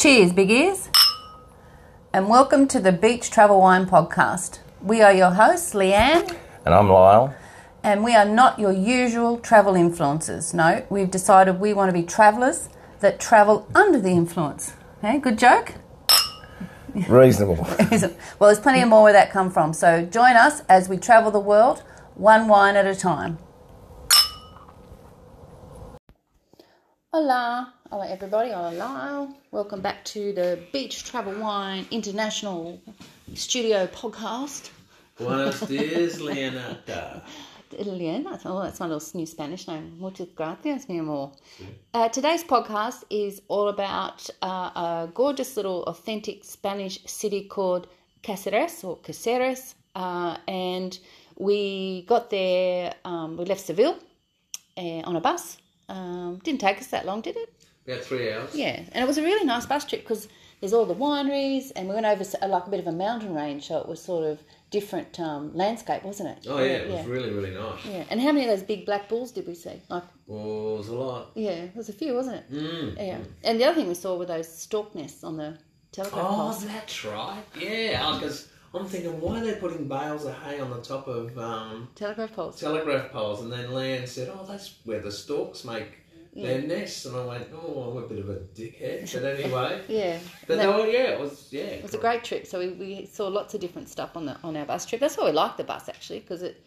Cheers, big ears. And welcome to the Beach Travel Wine Podcast. We are your hosts, Leanne, And I'm Lyle. and we are not your usual travel influencers. No, we've decided we want to be travellers that travel under the influence. Okay, good joke? Reasonable. well, there's plenty of more where that come from. So join us as we travel the world, one wine at a time. Hola, hola everybody, Lyle. Welcome back to the Beach Travel Wine International Studio Podcast. Buenos dias, Leonardo. Elena, oh, that's my little new Spanish name. Muchas gracias, mi amor. Uh, today's podcast is all about uh, a gorgeous little authentic Spanish city called Cáceres or Caceres. Uh, and we got there, um, we left Seville uh, on a bus. Um, didn't take us that long, did it? About three hours. Yeah, and it was a really nice bus trip because there's all the wineries, and we went over like a bit of a mountain range, so it was sort of different um, landscape, wasn't it? Oh yeah, it was really really nice. Yeah, and how many of those big black bulls did we see? Like, Oh, it was a lot. yeah, there was a few, wasn't it? Mm. Yeah. And the other thing we saw were those stork nests on the telegraph Oh, poles. that's right. Yeah, because I'm thinking, why are they putting bales of hay on the top of um, Telegraph poles. telegraph poles? And then Lan said, "Oh, that's where the storks make their nests." And I went, "Oh, I'm a bit of a dickhead," but anyway. yeah. But that- no, yeah, it was yeah. it was a great trip. So we, we saw lots of different stuff on the on our bus trip. That's why we like the bus actually, because it,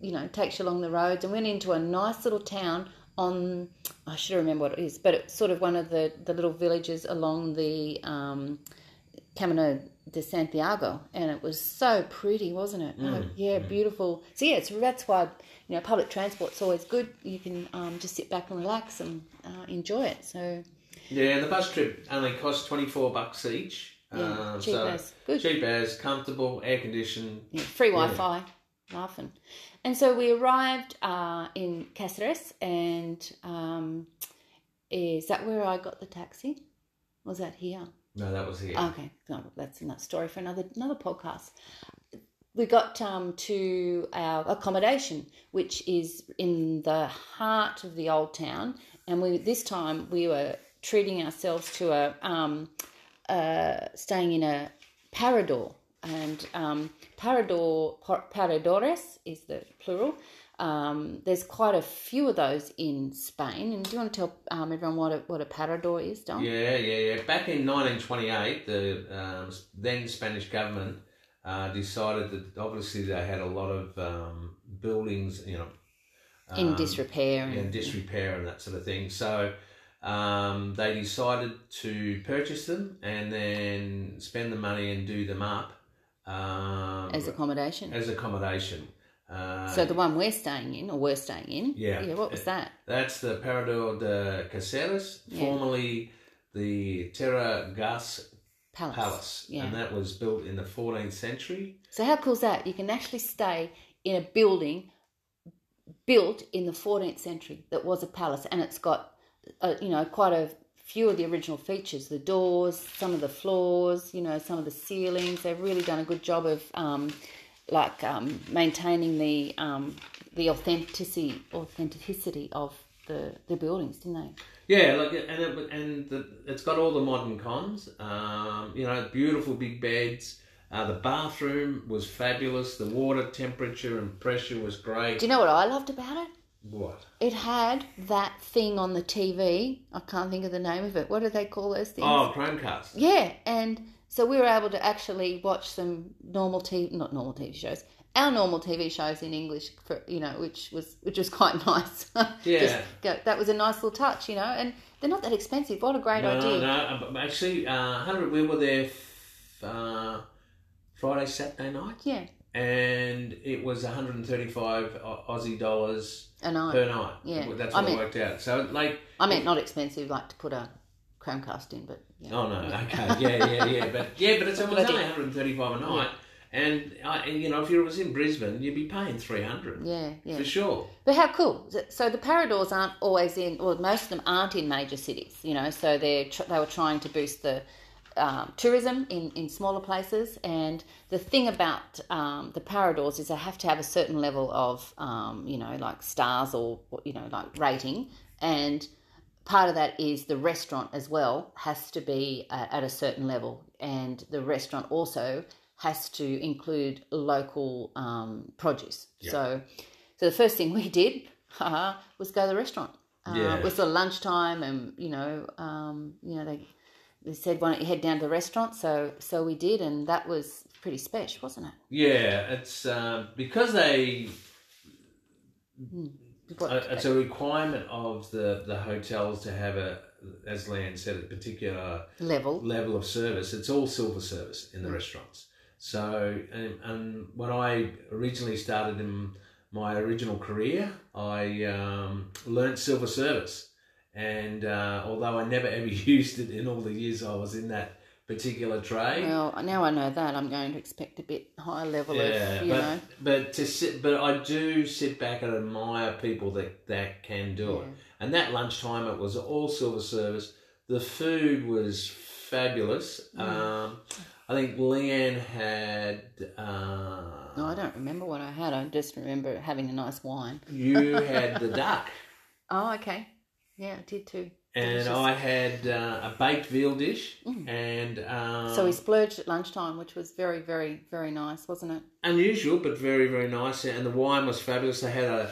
you know, takes you along the roads. And went into a nice little town on. I should remember what it is, but it's sort of one of the the little villages along the um, Camino de Santiago, and it was so pretty, wasn't it? Oh, yeah, beautiful. So yeah, it's that's why you know public transport's always good. You can um, just sit back and relax and uh, enjoy it. So Yeah, and the bus trip only cost twenty four bucks each. Yeah, um, cheap so as. Good. cheap as, comfortable, air conditioned. Yeah, free Wi-Fi, laughing. And so we arrived uh, in Cáceres, and um, is that where I got the taxi? Was that here? No, that was here. Okay, no, that's another story for another another podcast. We got um, to our accommodation, which is in the heart of the old town, and we this time we were treating ourselves to a um, uh, staying in a parador, and um, parador paradores is the plural. Um, there's quite a few of those in Spain, and do you want to tell um, everyone what a, what a parador is, Don? Yeah, yeah, yeah. Back in 1928, the um, then Spanish government uh, decided that obviously they had a lot of um, buildings, you know, in um, disrepair and in disrepair and that sort of thing. So um, they decided to purchase them and then spend the money and do them up um, as accommodation. as accommodation. Uh, so the one we're staying in, or we're staying in, Yeah. yeah. What was that? That's the Parador de Caceres, Yeah. formerly the Torreorgaz Palace. Palace, Yeah. and that was built in the 14th century. So how cool is that? You can actually stay in a building built in the 14th century that was a palace, and it's got, uh, you know, quite a few of the original features: the doors, some of the floors, you know, some of the ceilings. They've really done a good job of, um, like, um, maintaining the um, the authenticity authenticity of the the buildings, didn't they? Yeah, like and it, and the, it's got all the modern cons. Um, you know, beautiful big beds. Uh, the bathroom was fabulous. The water temperature and pressure was great. Do you know what I loved about it? what? It had that thing on the TV. I can't think of the name of it. What do they call those things? Oh, Chromecast. Yeah, and so we were able to actually watch some normal TV, not normal TV shows, our normal TV shows in English, for you know, which was which was quite nice. Yeah. Go, that was a nice little touch, you know, and they're not that expensive. What a great No, idea! no, no. Actually, uh, hundred. We were there f- uh, Friday, Saturday night, Yeah, and it was one hundred and thirty-five Aussie dollars a night. per night. Yeah. that's I what it mean- worked out. So, like, I meant not expensive, like to put a Chromecast in, but yeah. Oh no, okay, yeah, yeah, yeah, but yeah, but it's, it was only 135 a night, and, I, you know if you was in Brisbane, you'd be paying 300 yeah, yeah. for sure. But how cool! So- the Paradors aren't always in, well, most of them aren't in major cities. You know, so they're tr- they were trying to boost the um, tourism in, in smaller places. And the thing about um, the Paradors is they have to have a certain level of, um, you know, like stars or you know, like rating. And part of that is the restaurant as well has to be uh, at a certain level, and the restaurant also has to include local um, produce. So, so the first thing we did haha, was go to the restaurant. Uh, Yeah. It was the lunchtime, and you know, um, you know they they said why don't you head down to the restaurant? So so we did, and that was pretty special, wasn't it? Yeah, it's um, because they. What- uh, It's a requirement of the, the hotels to have a, as Leanne said, a particular level. level of service. It's all silver service in the restaurants. So, and, and when I originally started in my original career, I um, learnt silver service. And uh, although I never ever used it in all the years I was in that particular trade, Well, now I know that I'm going to expect a bit higher level yeah, of, you but know. but to sit, but I do sit back and admire people that that can do it. And that lunchtime, it was all silver service. The food was fabulous. Mm. Um, I think Leanne had. Uh, No, I don't remember what I had. I just remember having a nice wine. you had the duck, Oh, okay. Yeah, I did too. and Delicious. I had uh, a baked veal dish, and um, Mm. So we splurged at lunchtime, which was very, very, very nice, wasn't it? unusual but very very nice. And the wine was fabulous. They had a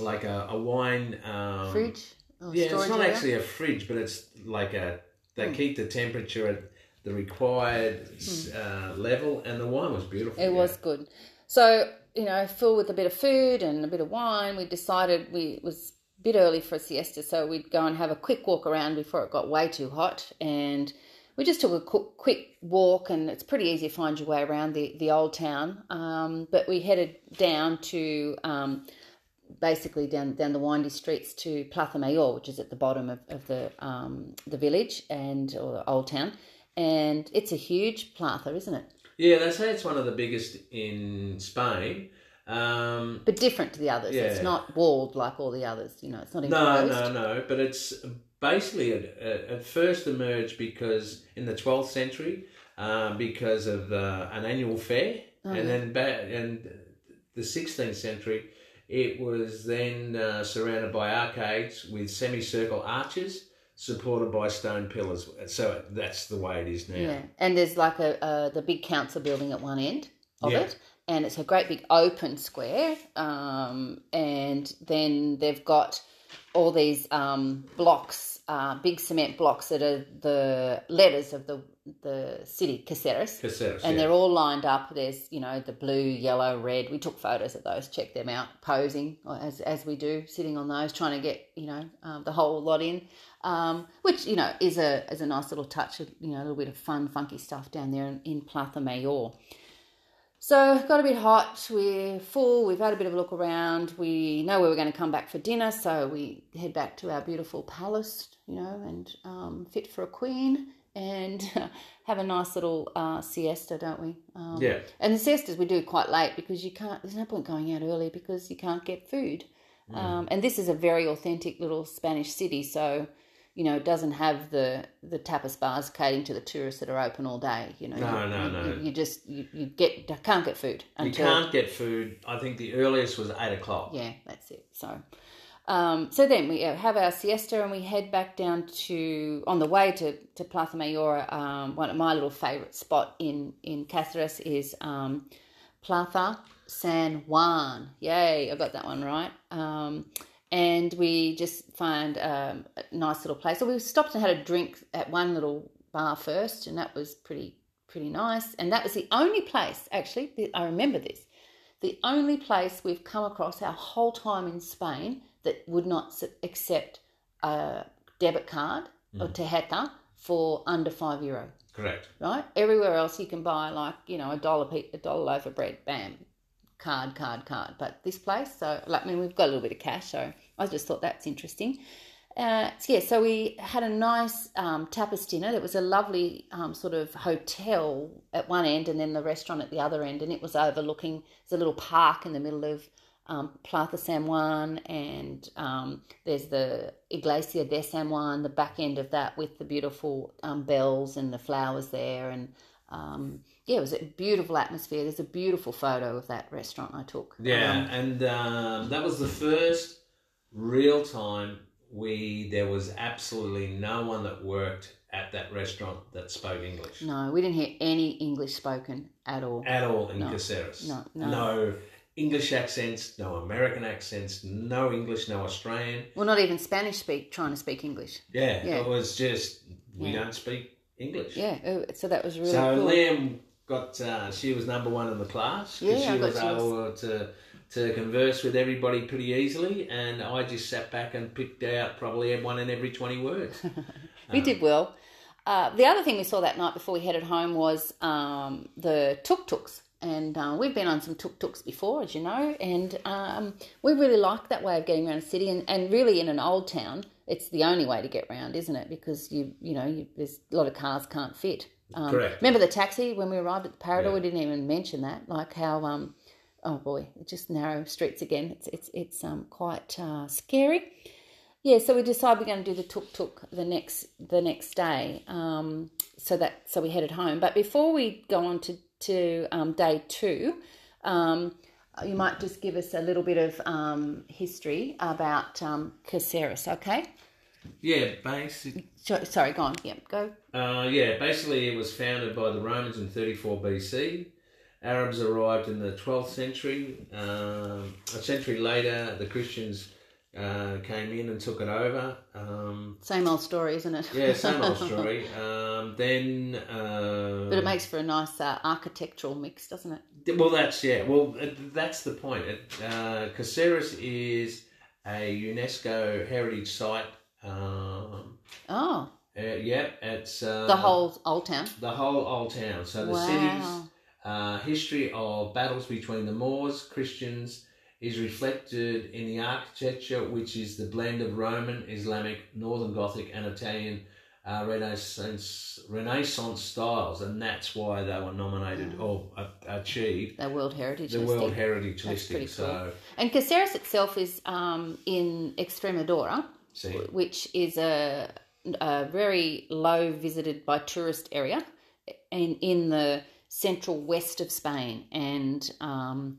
like a, a wine um, Fridge? Yeah, it's not area? actually a fridge, but it's like a. They Hmm. keep the temperature at the required uh, level, and the wine was beautiful. Hmm. It yeah. was good. So, you know, full with a bit of food and a bit of wine, we decided we it was a bit early for a siesta, so we'd go and have a quick walk around before it got way too hot. And we just took a quick walk, and it's pretty easy to find your way around the, the old town. Um, but we headed down to um, basically down down the windy streets to Plaza Mayor, which is at the bottom of, of the um, the village and or the old town. And it's a huge plaza, isn't it? Yeah, they say it's one of the biggest in Spain. Um, but different to the others. It's not walled like all the others. You know, it's not no, no, no. But it's basically it first emerged because in the 12th century, uh, because of uh, an annual fair, Oh, and then ba- and the 16th century, it was then uh, surrounded by arcades with semicircle arches supported by stone pillars. So that's the way it is now. Yeah, and there's like a, a the big council building at one end of Yeah. it, and it's a great big open square. Um, and then they've got all these um, blocks, uh, big cement blocks that are the letters of the the city, Caceres. Caceres, and yeah. they're all lined up. There's you know the blue, yellow, red. We took photos of those. Check them out, posing as as we do, sitting on those, trying to get you know um, the whole lot in, um, which you know is a is a nice little touch. Of, you know, a little bit of fun, funky stuff down there in, in Plaza Mayor. So got a bit hot. We're full. We've had a bit of a look around. We know we're going to come back for dinner, so we head back to our beautiful palace, you know, and um, fit for a queen and have a nice little uh, siesta, don't we? Um, Yeah. And the siestas we do quite late because you can't. There's no point going out early because you can't get food. Mm. Um, and this is a very authentic little Spanish city, so you know it doesn't have the the tapas bars catering to the tourists that are open all day. You know, No, you, no, you, no. You, you just you, you get can't get food You until can't get food. I think the earliest was 8 o'clock. yeah, that's it. So, um, so then we uh, have our siesta and we head back down to on the way to to Plaza Mayor. Um, one of my little favourite spot in in Cáceres is um, Plaza San Juan. Yay, I got that one right. Um, and we just find um, a nice little place. So we stopped and had a drink at one little bar first, and that was pretty pretty nice. And that was the only place actually. that- I remember this the only place we've come across our whole time in Spain that would not accept a debit card or tarjeta for under five euro. Correct. Right? Everywhere else you can buy like you know a dollar a dollar loaf of bread, bam, card, card, card. But this place, so like I mean, we've got a little bit of cash, so I just thought that's interesting. Uh, so yeah, so we had a nice um, tapas dinner. It was a lovely um, sort of hotel at one end, and then the restaurant at the other end, and it was overlooking. There's a little park in the middle of um, Plaza San Juan, and um, there's the Iglesia de San Juan, the back end of that with the beautiful um, bells and the flowers there, and um, yeah, it was a beautiful atmosphere. There's a beautiful photo of that restaurant I took. Yeah, Um, and um, that was the first real time we there was absolutely no one that worked at that restaurant that spoke English No, we didn't hear any English spoken at all. at all in No. Caceres. No, no. no English accents, no American accents, no English, no Australian. Well, not even Spanish speak trying to speak English. Yeah, Yeah. it was just we Yeah. don't speak English. Yeah, oh, so that was really so cool. Liam got uh, she was number one in the class Yeah, because I she got was able to to converse with everybody pretty easily, and I just sat back and picked out probably one in every twenty words. we did well. Uh, the other thing we saw that night before we headed home was um, the tuk tuks. And uh, we've been on some tuk tuks before, as you know, and um, we really like that way of getting around a city. And, and really, in an old town, it's the only way to get around, isn't it? Because you, you know, you, there's a lot of cars can't fit. Um, Correct. Remember the taxi when we arrived at the Parador? Yeah. We didn't even mention that, like how, um, oh boy, just narrow streets again. It's it's it's um quite uh, scary. Yeah, so we decided we're going to do the tuk tuk the next the next day. Um, so that so we headed home. But before we go on to to um, day two, um, you might just give us a little bit of um, history about um, Caceres, okay? Yeah, basic. So, sorry, go on. Yeah, go. Uh, yeah, basically it was founded by the Romans in 34 BC. Arabs arrived in the 12th century. Um, a century later, the Christians uh, came in and took it over. Um, Same old story, isn't it? yeah, same old story. Um, then, uh, but it makes for a nice uh, architectural mix, doesn't it? well, that's yeah. Well, uh, that's the point. It, uh, Caceres is a UNESCO heritage site. Um, Oh, uh, yeah, it's uh, the whole old town. the whole old town. So the Wow. city's uh, history of battles between the Moors, Christians, is reflected in the architecture, which is the blend of Roman, Islamic, Northern Gothic, and Italian uh, Renaissance Renaissance styles, and that's why they were nominated or uh, achieved The World Heritage the listing. World Heritage That's listing. cool. So, And Caceres itself is um, in Extremadura, see, which is a, a very low visited by tourist area and in the central west of Spain. And um,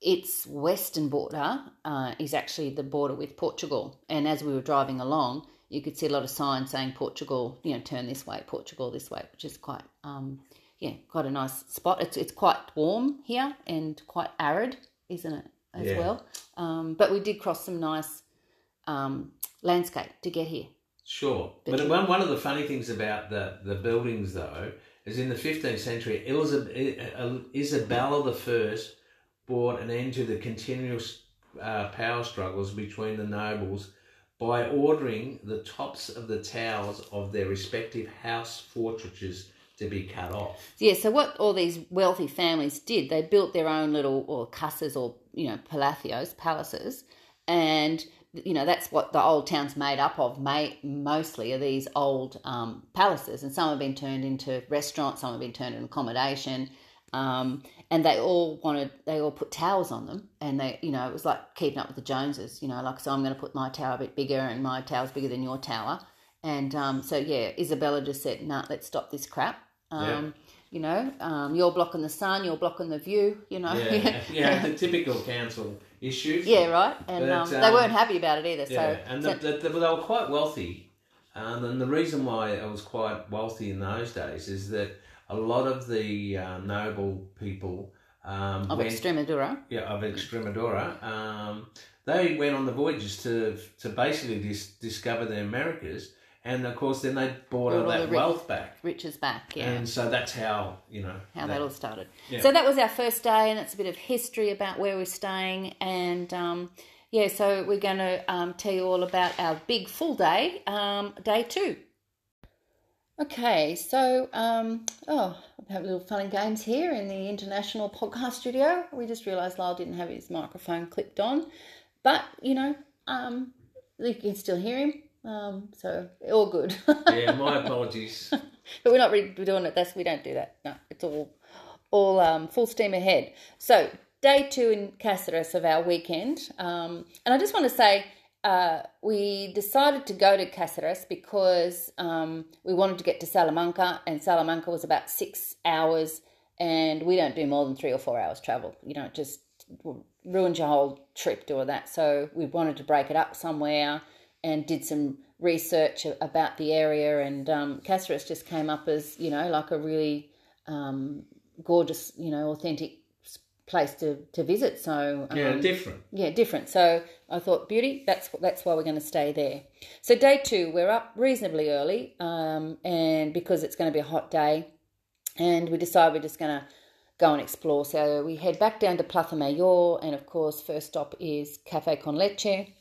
its western border uh, is actually the border with Portugal. And as we were driving along, you could see a lot of signs saying Portugal, you know, turn this way, Portugal this way, which is quite, um, yeah, quite a nice spot. It's it's quite warm here and quite arid, isn't it, as Yeah. well? Um, but we did cross some nice um, landscape to get here. Sure, But but one, one of the funny things about the, the buildings, though, is in the 15th century, Elizabeth, Isabella the First brought an end to the continuous uh, power struggles between the nobles by ordering the tops of the towers of their respective house fortresses to be cut off. Yeah, so what all these wealthy families did, they built their own little or casas or you know palacios, palaces, and you know that's what the old town's made up of. May, mostly are these old um, palaces, and some have been turned into restaurants, some have been turned into accommodation, um, and they all wanted they all put towers on them, and they you know it was like keeping up with the Joneses, you know, like so I'm going to put my tower a bit bigger, and my tower's bigger than your tower. And um, so, yeah, Isabella just said, "No, nah, let's stop this crap." Um, You know, um, you're blocking the sun, you're blocking the view. You know, Yeah, yeah, the typical council issues. Yeah, right. And But, um, they um, weren't happy about it either. Yeah, so, and so- the, the, the, they were quite wealthy. Um, and the reason why I was quite wealthy in those days is that a lot of the uh, noble people um, of went, Extremadura. yeah, of Extremadura, um, they went on the voyages to to basically dis- discover the Americas, and of course then they brought Brought all all that the rich- wealth back, Riches back, yeah. and so that's how you know how that all started. Yeah. So that was our first day, and it's a bit of history about where we're staying. And um, yeah, so we're going to um, tell you all about our big full day, um, day two. Okay, so um, oh, we have little fun and games here in the international podcast studio. We just realised Lyle didn't have his microphone clipped on, but you know, um, you can still hear him. Um, so all good. yeah. My apologies. but we're not really doing it. That's we don't do that. No, it's all all um, full steam ahead. So day two in Cáceres of our weekend, um, and I just want to say uh, we decided to go to Cáceres because um, we wanted to get to Salamanca, and Salamanca was about six hours, and we don't do more than three or four hours travel. You know, it just ruins your whole trip doing that. So we wanted to break it up somewhere and did some research about the area. And um, Caceres just came up as you know like a really um, gorgeous, you know, authentic place to to visit. So um, Yeah, different. yeah, different. So I thought, beauty, that's that's why we're going to stay there. So day two, we're up reasonably early, um, and because it's going to be a hot day, and we decide we're just going to go and explore. So we head back down to Plaza Mayor, and of course, first stop is Cafe con Leche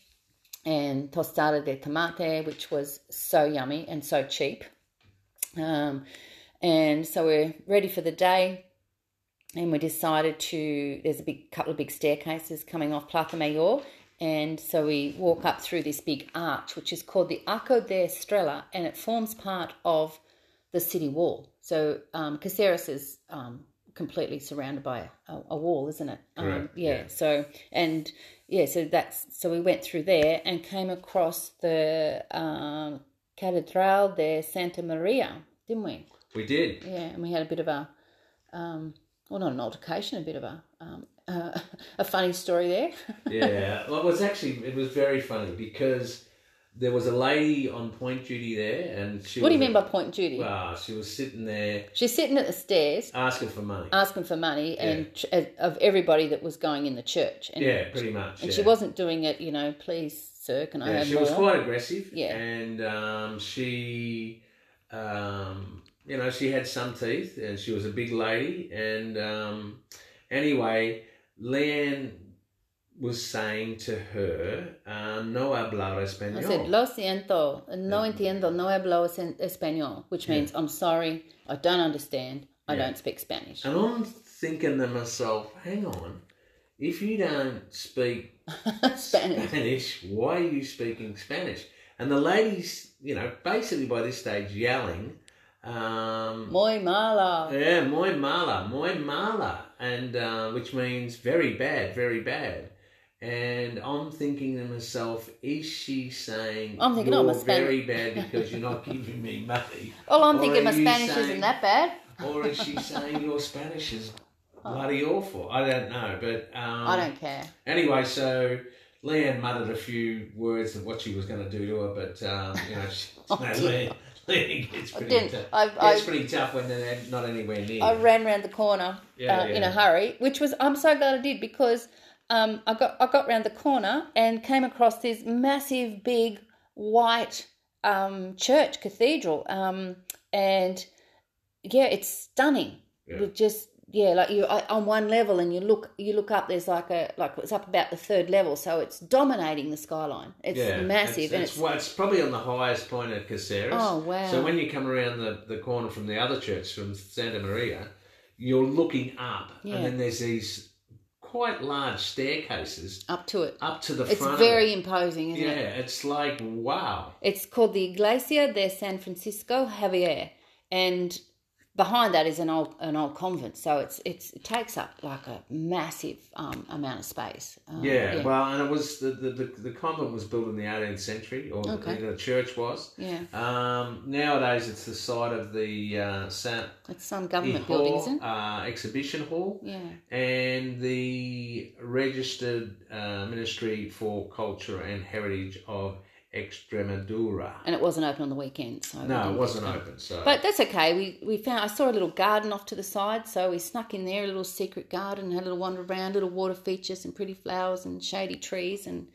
and tostada de tomate, which was so yummy and so cheap. Um, and so we're ready for the day and we decided to there's a big couple of big staircases coming off Plaza Mayor and so we walk up through this big arch which is called the Arco de Estrella and it forms part of the city wall so um, Caceres is um, completely surrounded by a, a wall isn't it um, yeah, yeah. so and yeah so that's so we went through there and came across the um, Catedral de Santa Maria didn't we We did. yeah, and we had a bit of a, um, well, not an altercation, a bit of a, um, uh, a funny story there. Yeah. well, it was actually it was very funny because there was a lady on point duty there, and she. what do you mean by point duty? Well, she was sitting there She's sitting at the stairs asking for money. asking for money and tr- uh, of everybody that was going in the church. And, yeah, pretty much. and yeah. she wasn't doing it, you know, please, sir, can I Yeah, have she more? was quite aggressive. Yeah. And um, she, um, you know, she had some teeth and she was a big lady. And um, anyway, Leanne was saying to her, uh, no hablar español. I said, lo siento, no entiendo, no hablo español, which means I'm sorry, I don't understand, I Yeah. don't speak Spanish. and I'm thinking to myself, hang on, if you don't speak Spanish. Spanish, why are you speaking Spanish? And the lady's, you know, basically by this stage yelling, um, Muy mala. yeah, muy mala, muy mala, and uh, which means very bad, very bad. And I'm thinking to myself, is she saying I'm thinking, you're oh, my Span- very bad because you're not giving me money? Well, I'm Or thinking my Spanish saying- isn't that bad. Or is she saying your Spanish is bloody awful? I don't know, but um, I don't care. Anyway, so Leanne muttered a few words of what she was going to do to her, but um, you know, she, Oh, no. Leanne, Leanne gets pretty tough. I- gets pretty tough when they're not anywhere near. I ran around the corner Yeah, uh, in a hurry, which was I'm so glad I did because um, I got I got round the corner and came across this massive, big, white um, church cathedral, um, and yeah, it's stunning. Yeah. With just yeah, like you on one level, and you look you look up. There's like a like it's up about the third level, so it's dominating the skyline. It's yeah, massive, It's, and it's, it's well, it's probably on the highest point of Caceres. Oh, wow. So when you come around the, the corner from the other church from Santa Maria, you're looking up, Yeah. and then there's these quite large staircases up to it. up to the It's front. of very it. imposing, isn't yeah. it? It's like wow. It's called the Iglesia de San Francisco Javier, and behind that is an old an old convent. So it's it's it takes up like a massive um, amount of space. Um, Yeah, well, and it was the, the, the, the convent was built in the 18th century, or Okay. the, the church was. yeah, Um, nowadays, it's the site of the uh, Saint it's some government building, Hall, isn't it? uh, exhibition hall, Yeah, and the registered uh, Ministry for Culture and Heritage of Extremadura. and it wasn't open on the weekend, so No, it wasn't open. So, But that's okay. We we found I saw a little garden off to the side, so we snuck in there, a little secret garden, had a little wander around, little water features, some pretty flowers and shady trees, and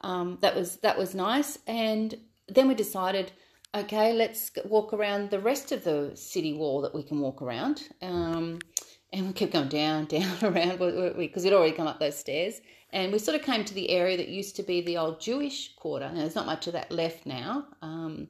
um, that was that was nice. And then we decided, okay, let's walk around the rest of the city wall that we can walk around. Um, and we kept going down, down, around because we'd already come up those stairs. And we sort of came to the area that used to be the old Jewish quarter. Now, there's not much of that left now. Um,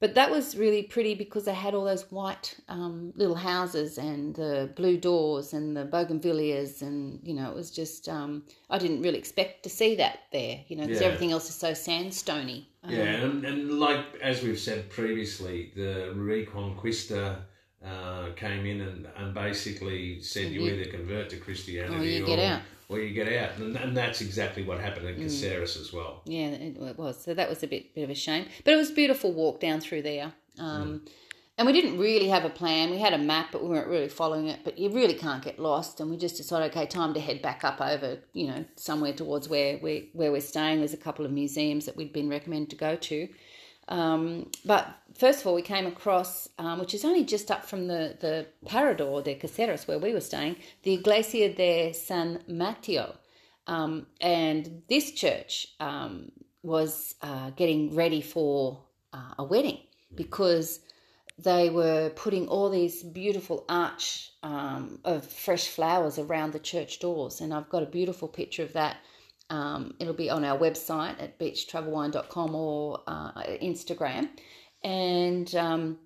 but that was really pretty because they had all those white um, little houses and the blue doors and the bougainvilleas and you know it was just um, I didn't really expect to see that there you know because Yeah. everything else is so sandstony. Um, Yeah, and, and like as we've said previously, the Reconquista uh, came in and, and basically said you either convert to Christianity Or you get out. Or you get out, and, and that's exactly what happened in Caceres as well. Yeah, it, was. So that was a bit bit of a shame, but it was a beautiful walk down through there. Um, and we didn't really have a plan. We had a map, but we weren't really following it. But you really can't get lost. And we just decided, okay, time to head back up over, you know, somewhere towards where we where we're staying. There's a couple of museums that we'd been recommended to go to. Um, but first of all, we came across, um, which is only just up from the the Parador de Caceres where we were staying, the Iglesia de San Mateo, um, and this church um, was uh, getting ready for uh, a wedding because they were putting all these beautiful arch um, of fresh flowers around the church doors. And I've got a beautiful picture of that. Um, it'll be on our website at beachtravelwine.com or uh, Instagram. And um,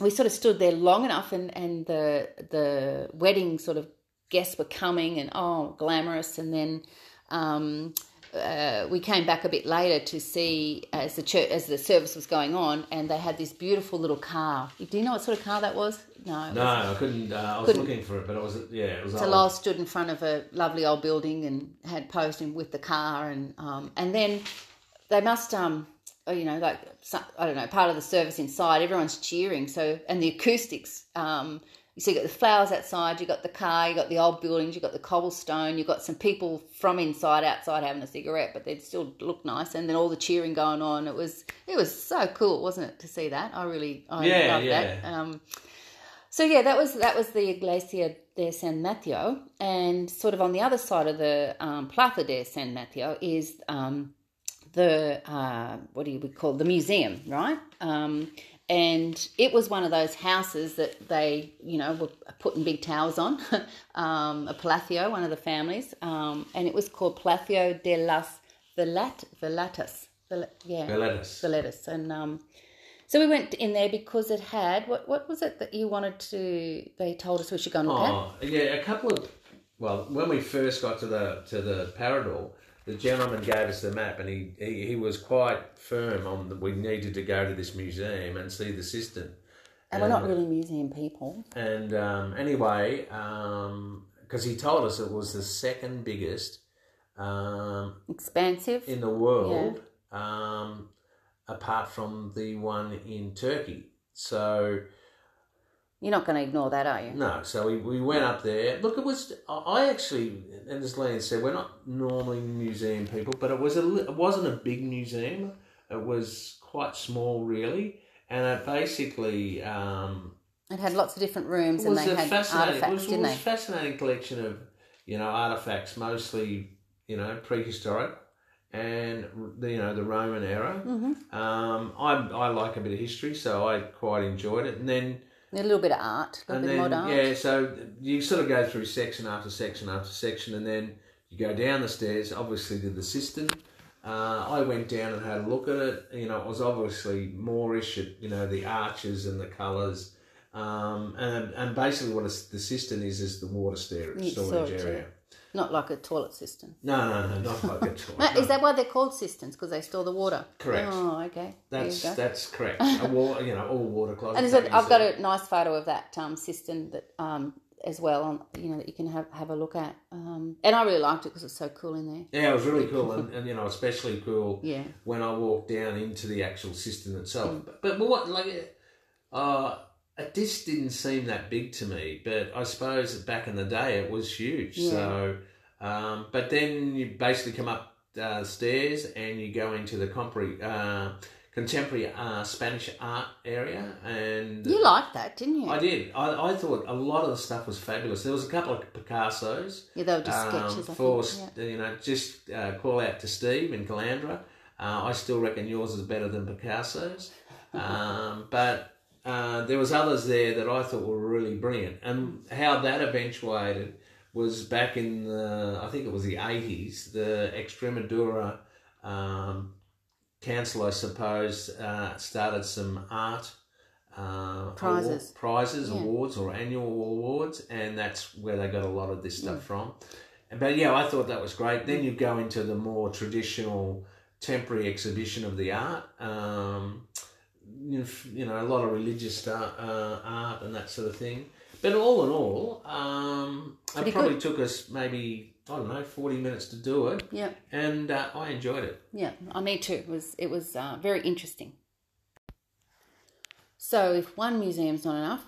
we sort of stood there long enough, and, and the, the wedding sort of guests were coming, and oh, glamorous. And then um, uh, we came back a bit later to see as the church as the service was going on, and they had this beautiful little car. Do you know what sort of car that was? No. No, I couldn't. Uh, I was Couldn't. looking for it, but it was yeah, it was. So. Lyle stood in front of a lovely old building and had posed him with the car, and um, and then they must um, oh, you know, like I don't know, part of the service inside. Everyone's cheering, so and the acoustics. Um, so you've got the flowers outside, you've got the car, you've got the old buildings, you've got the cobblestone, you've got some people from inside outside having a cigarette, but they'd still look nice, and then all the cheering going on. It was it was so cool, wasn't it, to see that? I really I Yeah, loved that. Um, so yeah, that was that was the Iglesia de San Mateo, and sort of on the other side of the um, Plaza de San Mateo is um, the uh, what do you call the museum, right? Um, and it was one of those houses that they, you know, were putting big towers on. um, a Palacio, one of the families, um, and it was called Palacio de las Velat Velatas. Vel- yeah, Veletas. Veletas, and um, so we went in there because it had what what was it that you wanted to? They told us we should go and look at. Oh, yeah, a couple of. Well, when we first got to the to the Parador, the gentleman gave us the map, and he, he, he was quite firm on that we needed to go to this museum and see the cistern. And we're not really museum people. And um, anyway, because he told us it was the second biggest um, Expansive. in the world, um, apart from the one in Turkey. So You're not going to ignore that, are you? no, so we, we went up there. Look, it was I actually, and as Leanne said, we're not normally museum people, but it was a it wasn't a big museum. It was quite small, really, and it basically um, It had lots of different rooms it and was they a had fascinating, it was, didn't was they? a fascinating collection of you know artifacts, mostly you know prehistoric and the you know the Roman era. Mm-hmm. Um, I I like a bit of history, so I quite enjoyed it, and then. A little bit of art, a little And bit then, of mod art. yeah, so you sort of go through section after section after section, and then you go down the stairs, obviously to the cistern. Uh, I went down and had a look at it. You know, it was obviously Moorish, at, you know, the arches and the colours. Um, and, and basically, what a, the cistern is, is the water storage, Yeah, storage storage, area. Not like a toilet cistern. No, no, no, not like a toilet. No, no. Is that why they're called cisterns? Because they store the water? Correct. Oh, okay. That's go. that's correct. A wa- you know, all water closets. And it, I've got a nice photo of that um, cistern that um, as well, on, you know, that you can have, have a look at. Um, and I really liked it because it's so cool in there. Yeah, it was really cool, and, and you know, especially cool Yeah. when I walked down into the actual cistern itself. Mm. But, but what, like, uh, it just didn't seem that big to me. But I suppose back in the day it was huge. Yeah. So, um, but then you basically come up uh, stairs and you go into the compre- uh, contemporary uh, Spanish art area, and You liked that, didn't you? I did. I, I thought a lot of the stuff was fabulous. There was a couple of Picassos. yeah, they were just Um, sketches, I for think. Yeah. you know, just uh, call out to Steve in Caloundra. Uh, I still reckon yours is better than Picasso's, um, but uh, there was others there that I thought were really brilliant. And how that eventuated was back in the I think it was the eighties. The Extremadura um, council, I suppose, uh, started some art. Uh, Prizes. award- prizes, Yeah. awards, or annual awards, and that's where they got a lot of this Mm. stuff from. But yeah, I thought that was great. Then you go into the more traditional temporary exhibition of the art. Um, you know, f- you know, a lot of religious art, uh, art and that sort of thing. But all in all, um, it probably took us maybe I don't know forty minutes to do it, yeah, and uh, I enjoyed it. yeah. I me too. It was it was uh, very interesting. So if one museum's not enough,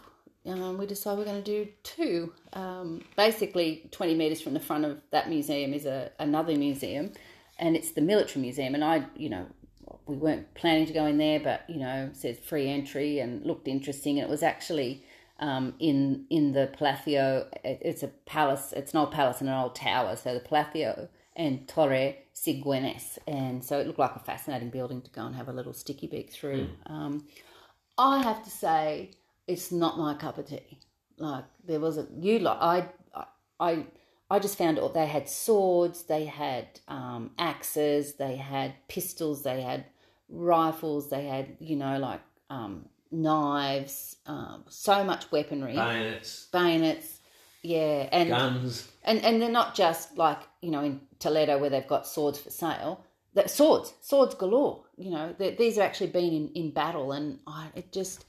um, we decide we're going to do two. Um, basically, 20 metres from the front of that museum is a, another museum, and it's the military museum. And I, you know, we weren't planning to go in there, but you know, said free entry and looked interesting. And it was actually um, in in the Palacio. It, it's a palace. It's an old palace and an old tower. So the Palacio and Torre Sigüenza, and so it looked like a fascinating building to go and have a little sticky beak through. Um, I have to say, it's not my cup of tea. Like there was a you like I I I just found out they had swords, they had um, axes, they had pistols, they had rifles, they had you know like um, knives, um, so much weaponry, Bayonets, bayonets, yeah, and guns. and and they're not just like you know in Toledo where they've got swords for sale. That swords, swords galore. You know, these have actually been in, in battle, and I it just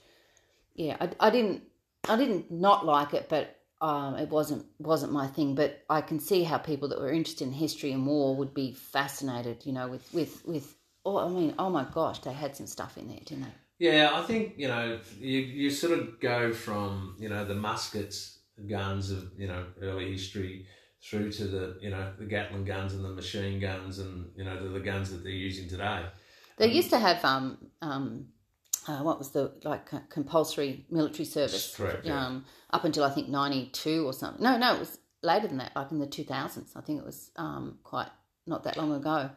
yeah, I, I didn't I didn't not like it, but um, it wasn't wasn't my thing. But I can see how people that were interested in history and war would be fascinated. You know, with with with oh, I mean, oh my gosh, they had some stuff in there, didn't they? Yeah, I think you know you you sort of go from you know the muskets, guns of you know early history through to the you know the Gatling guns and the machine guns and you know the, the guns that they're using today. They used to have um um uh, what was the like uh, compulsory military service Correct, yeah. um up until I think ninety two or something. No, no, it was later than that, like in the two thousands. I think it was um quite not that long ago.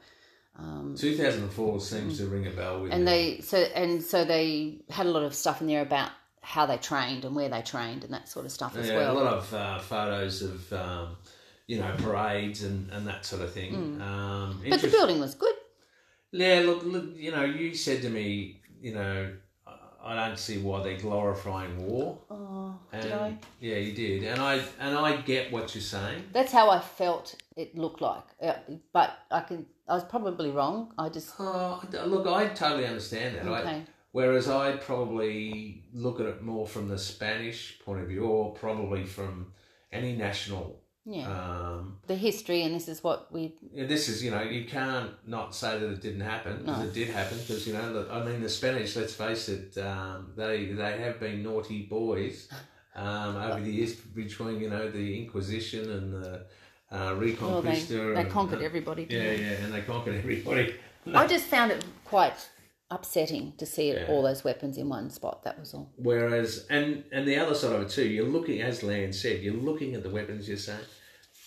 And four seems to ring a bell with. And me. they so and so they had a lot of stuff in there about how they trained and where they trained and that sort of stuff as well. a lot of uh, photos of um, you know parades and, and that sort of thing. Um, Mm. but the building was good. Yeah, look, look, you know, you said to me, you know, I- I don't see why they're glorifying war. Oh, And, did I? Yeah, you did, and I and I get what you're saying. That's how I felt it looked like. But I can I was probably wrong. I just Oh, look, I totally understand that. I, Okay. whereas I'd probably look at it more from the Spanish point of view, or probably from any national. Yeah. Um, the history and this is what we yeah, this is, you know, you can't not say that it didn't happen because No. it did happen. Because you know, the, I mean, the Spanish. Let's face it, um, they they have been naughty boys um, over the years between you know the Inquisition and the uh, well they, Reconquista. they and- conquered everybody. didn't Yeah, yeah, and they conquered everybody. I just found it quite upsetting to see Yeah. all those weapons in one spot. That was all. Whereas, and and the other side of it too, you're looking, as Lan said, you're looking at the weapons. You're saying,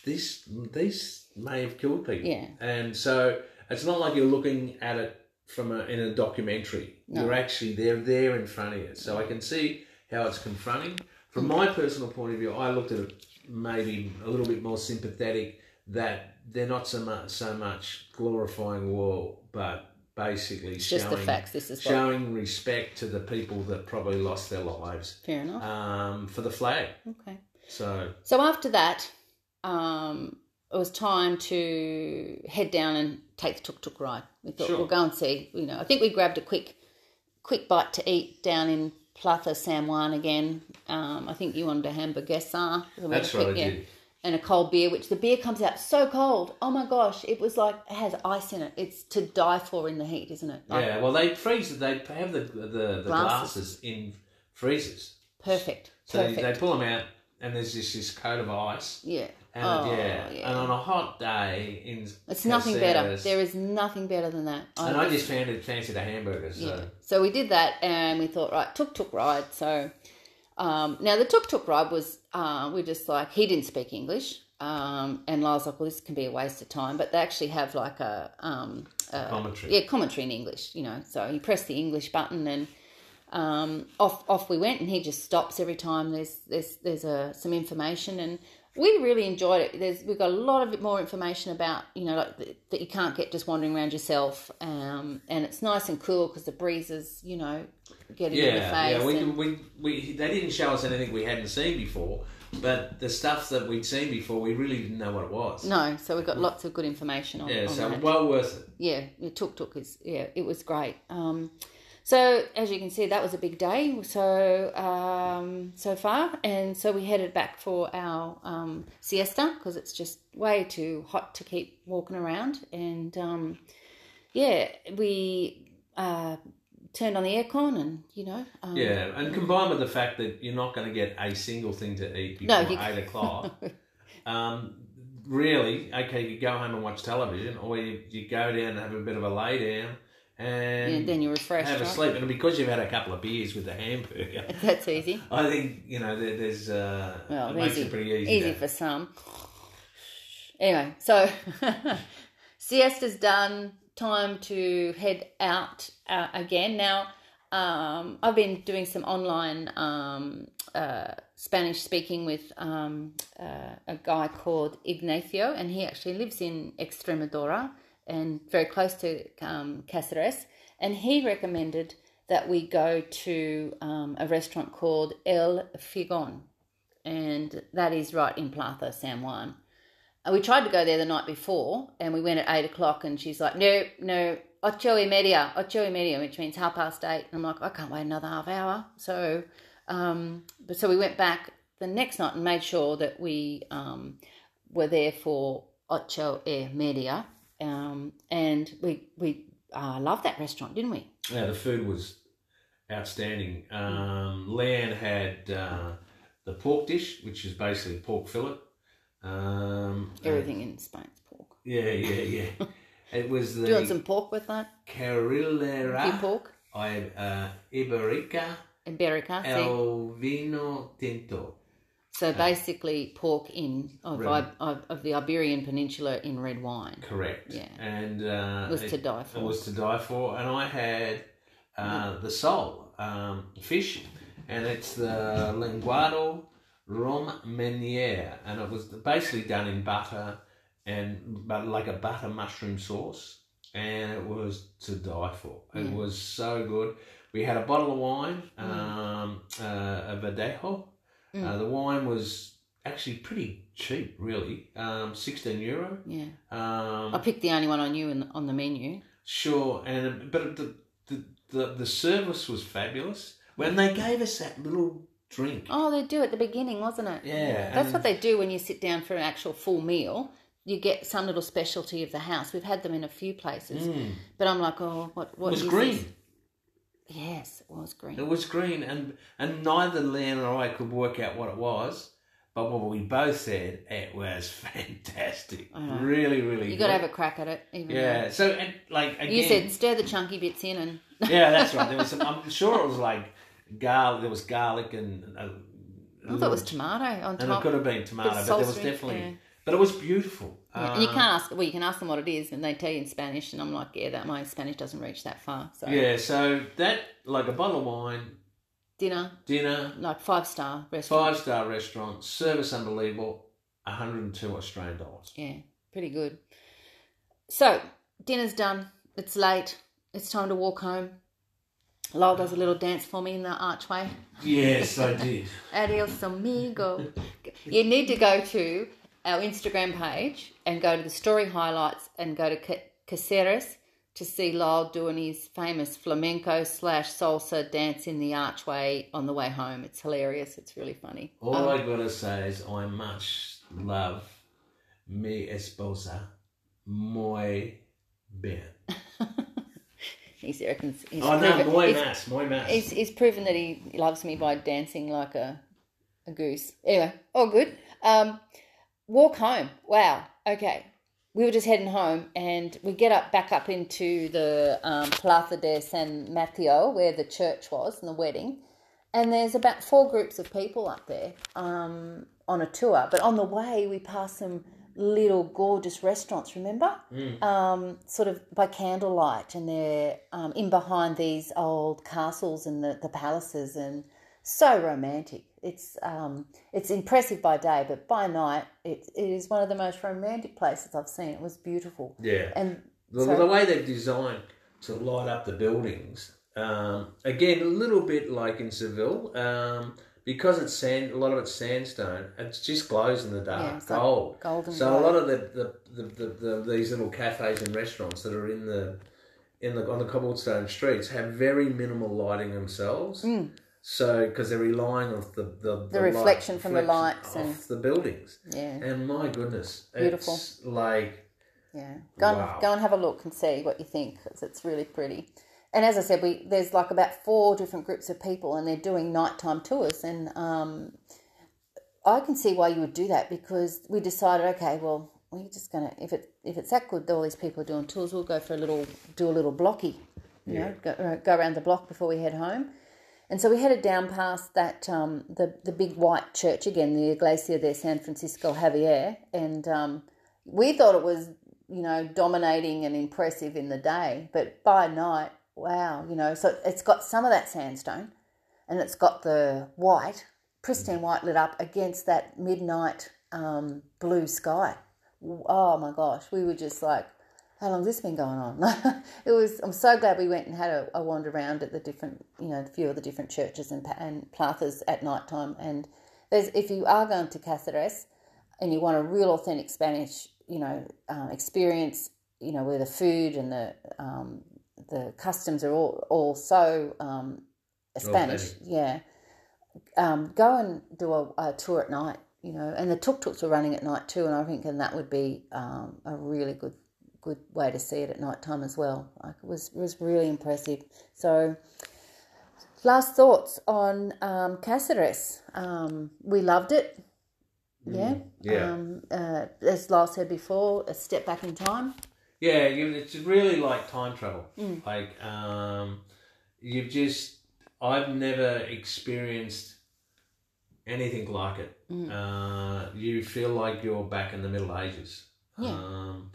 this these may have killed people. Yeah. And so it's not like you're looking at it from a, in a documentary. No. You're actually they're there in front of you. So I can see how it's confronting. From my personal point of view, I looked at it maybe a little bit more sympathetic that they're not so much so much glorifying war, but basically It's showing facts. This is what. showing respect to the people that probably lost their lives Fair enough. um, for the flag. Okay. So So after that, um, it was time to head down and take the tuk tuk ride. We thought Sure. we'll go and see. You know, I think we grabbed a quick, quick bite to eat down in Plaza San Juan again. Um, I think you wanted a hamburguesa. So we had a That's right, quick- I did. And a cold beer, which the beer comes out so cold. Oh my gosh! It was like it has ice in it. It's to die for in the heat, isn't it? Like, yeah, well they freeze it. They have the the, the Glasses. glasses in freezers, Perfect. so Perfect. they pull them out, and there's this this coat of ice. yeah. And oh, yeah. and on a hot day in It's nothing better. There is nothing better than that. and I just found it fancied a hamburger. So Yeah. So we did that, and we thought, right, tuk tuk ride. So um, now the tuk tuk ride was, uh, we just like he didn't speak English, um, and Lyle's like, well, this can be a waste of time. But they actually have like a, um, a commentary. yeah commentary in English, you know. So you press the English button, and um, off off we went, and he just stops every time there's there's there's a some information and. We really enjoyed it. There's we've got a lot of more information about you know like th- that you can't get just wandering around yourself, um, and it's nice and cool because the breezes you know getting in your face. yeah. We, and- we, we, they didn't show us anything we hadn't seen before, but the stuff that we'd seen before, we really didn't know what it was. no, so we got lots of good information on, Yeah, on so that. well worth it. yeah, the tuk tuk is yeah, it was great. Um, so as you can see, that was a big day. So um, so far, and so we headed back for our um, siesta because it's just way too hot to keep walking around. And um, yeah, we uh, turned on the aircon, and you know, um, Yeah, and combined with the fact that you're not going to get a single thing to eat No, before you- eight o'clock, um, really, okay, you go home and watch television, or you, you go down and have a bit of a lay down and yeah, then you're refreshed. have a right? sleep. And because you've had a couple of beers with the hamburger, That's easy. I think you know there, there's uh, Well, it makes easy, it pretty easy. easy to- for some. Anyway, so siesta's done. Time to head out uh, again. Now, um, I've been doing some online um, uh, Spanish speaking with um, uh, a guy called Ignacio, and he actually lives in Extremadura and very close to um, Cáceres. And he recommended that we go to um, a restaurant called El Figon and that is right in Plaza San Juan. And we tried to go there the night before, and we went at eight o'clock, and she's like, "No, no, ocho y media, ocho y media," which means half past eight. And I'm like, "I can't wait another half hour." So, um, but so we went back the next night and made sure that we um, were there for ocho y media, um, and we we uh, loved that restaurant, didn't we? Yeah, the food was outstanding. Um, Leanne had uh, the pork dish, which is basically pork fillet. Um, Everything in Spain's pork. Yeah, yeah, yeah. It was Do you want some pork with that? Carrillera pork, I, uh, Iberica Iberica. El Vino Tinto. So basically, pork in of, Red. of, of the Iberian Peninsula in red wine. Correct. Yeah. And uh, It was to die for. It was to die for. And I had uh, the sole um, fish, and it's the linguado romaniere, and it was basically done in butter and but like a butter mushroom sauce, and it was to die for. It Yeah. was so good. We had a bottle of wine, Mm. um, uh, a Verdejo. Uh, the wine was actually pretty cheap, really, um, sixteen euro. Yeah, Um, I picked the only one I knew in, on the menu. Sure, and but the the, the the service was fabulous when they gave us that little drink. Oh, they do at the beginning, wasn't it? Yeah, that's what they do when you sit down for an actual full meal. You get some little specialty of the house. We've had them in a few places, but I'm like, oh, what? What Mm. It was green. this? Yes, it was green. It was green, and and neither Leanne or I could work out what it was. But what we both said, it was fantastic. Really, really. you got to have a crack at it. Even Yeah. So and like again, You said stir the chunky bits in, and yeah, that's right. There was some. I'm sure it was like garlic. There was garlic and. Uh, I thought it was tomato on top. and it could have been tomato, Bit but there was definitely. yeah. But it was beautiful. Yeah, and you can't uh, ask. Well, you can ask them what it is, and they tell you in Spanish. And I'm like, yeah, that my Spanish doesn't reach that far. So Yeah, so that like a bottle of wine, dinner, dinner, like five star restaurant. five star restaurant, service unbelievable, 102 Australian dollars. Yeah, pretty good. So dinner's done. It's late. It's time to walk home. Lyle does a little dance for me in the archway. Yes, I did. Adios, amigo. you need to go to our Instagram page and go to the story highlights and go to Ca- Caceres to see Lyle doing his famous flamenco slash salsa dance in the archway on the way home. It's hilarious. It's really funny. All I gotta say is I much love mi esposa muy bien. He's, reckons, he's, Oh no, proven, muy he's, mas, muy mas. he's, he's proven that he loves me by dancing like a, a goose. Anyway, all good. Um, walk home. Wow. Okay. We were just heading home and we get up back up into the um, Plaza de San Mateo where the church was and the wedding. And there's about four groups of people up there um, on a tour. But on the way, we passed some little gorgeous restaurants, remember? Um, sort of by candlelight. And they're um, in behind these old castles and the, the palaces and so romantic. It's um, it's impressive by day, but by night, it, it is one of the most romantic places I've seen. It was beautiful. yeah. And The, so- the way they've designed to light up the buildings, um, again, a little bit like in Seville, um, because it's sand, a lot of it's sandstone. It just glows in the dark, Yeah, gold. golden so glow. a lot of the the, the, the, the these little cafes and restaurants that are in the in the on the cobblestone streets have very minimal lighting themselves. So because they're relying on the the, Hmm. The reflection from the lights and- the buildings. yeah, And my goodness, Beautiful. It's like yeah. Go and Wow. go and have a look and see what you think 'cause it's really pretty. and as I said, we there's like about four different groups of people, and they're doing nighttime tours, and um, I can see why you would do that because we decided, okay, well, we're just gonna if it if it's that good, all these people are doing tours, we'll go for a little do a little blocky, you Yeah. know, go, go around the block before we head home. And so we headed down past that um, the the big white church again, the Iglesia de San Francisco Javier, and um, we thought it was you know dominating and impressive in the day, but by night, wow, you know, so it's got some of that sandstone, and it's got the white, pristine white lit up against that midnight um, blue sky. Oh my gosh, we were just like, how long's this been going on? it was. I'm so glad we went and had a, a wander around at the different, you know, a few of the different churches and and plazas at night time. And there's if you are going to Cáceres and you want a real authentic Spanish, you know, um, experience, you know, where the food and the um, the customs are all all so um, Spanish, Authentic. yeah. Um, go and do a, a tour at night, you know, and the tuk tuks are running at night too, and I think and that would be um, a really good good way to see it at night time as well. Like it was was really impressive. So, last thoughts on um. Um, we loved it. Yeah. yeah. Um, uh, as Lyle said before, a step back in time. Yeah, you, it's really like time travel. Mm. Like, um, you've just, I've never experienced anything like it. Mm. Uh, you feel like you're back in the Middle Ages. Yeah. Um,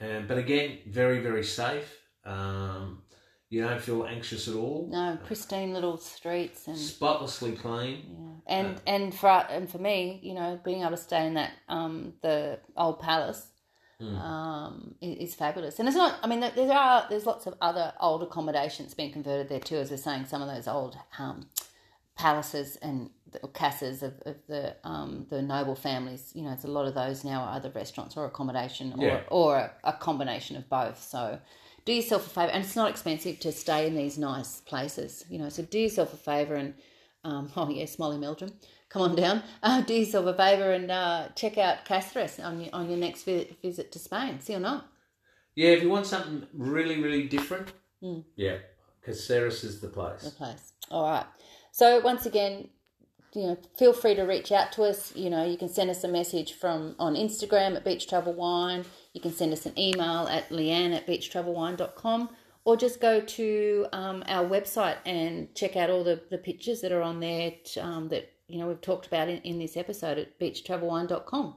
and but again, very very safe. Um, you don't feel anxious at all. No, pristine little streets and Spotlessly clean. yeah. and and for and for me, you know, being able to stay in that um the old palace um is fabulous. And it's not. I mean, there- there are there's lots of other old accommodations being converted there too. As we're saying, some of those old um palaces and the casas of, of the um the noble families. You know, there's a lot of those now are either restaurants or accommodation or Yeah. or a, a combination of both. So. Do yourself a favor, and it's not expensive to stay in these nice places, you know. So do yourself a favor and um, oh yes, Molly Meldrum, come on down. Uh, do yourself a favour and uh, check out Cáceres on your on your next vi- visit to Spain. See or not? Yeah, if you want something really really different, Hmm. yeah, Caceres is the place. The place. All right. So once again, you know, feel free to reach out to us. You know, you can send us a message from on Instagram at Beach Travel Wine. You can send us an email at leanne at beachtravelwine.com or just go to um, our website and check out all the, the pictures that are on there um, that, you know, we've talked about in, in this episode at beachtravelwine.com.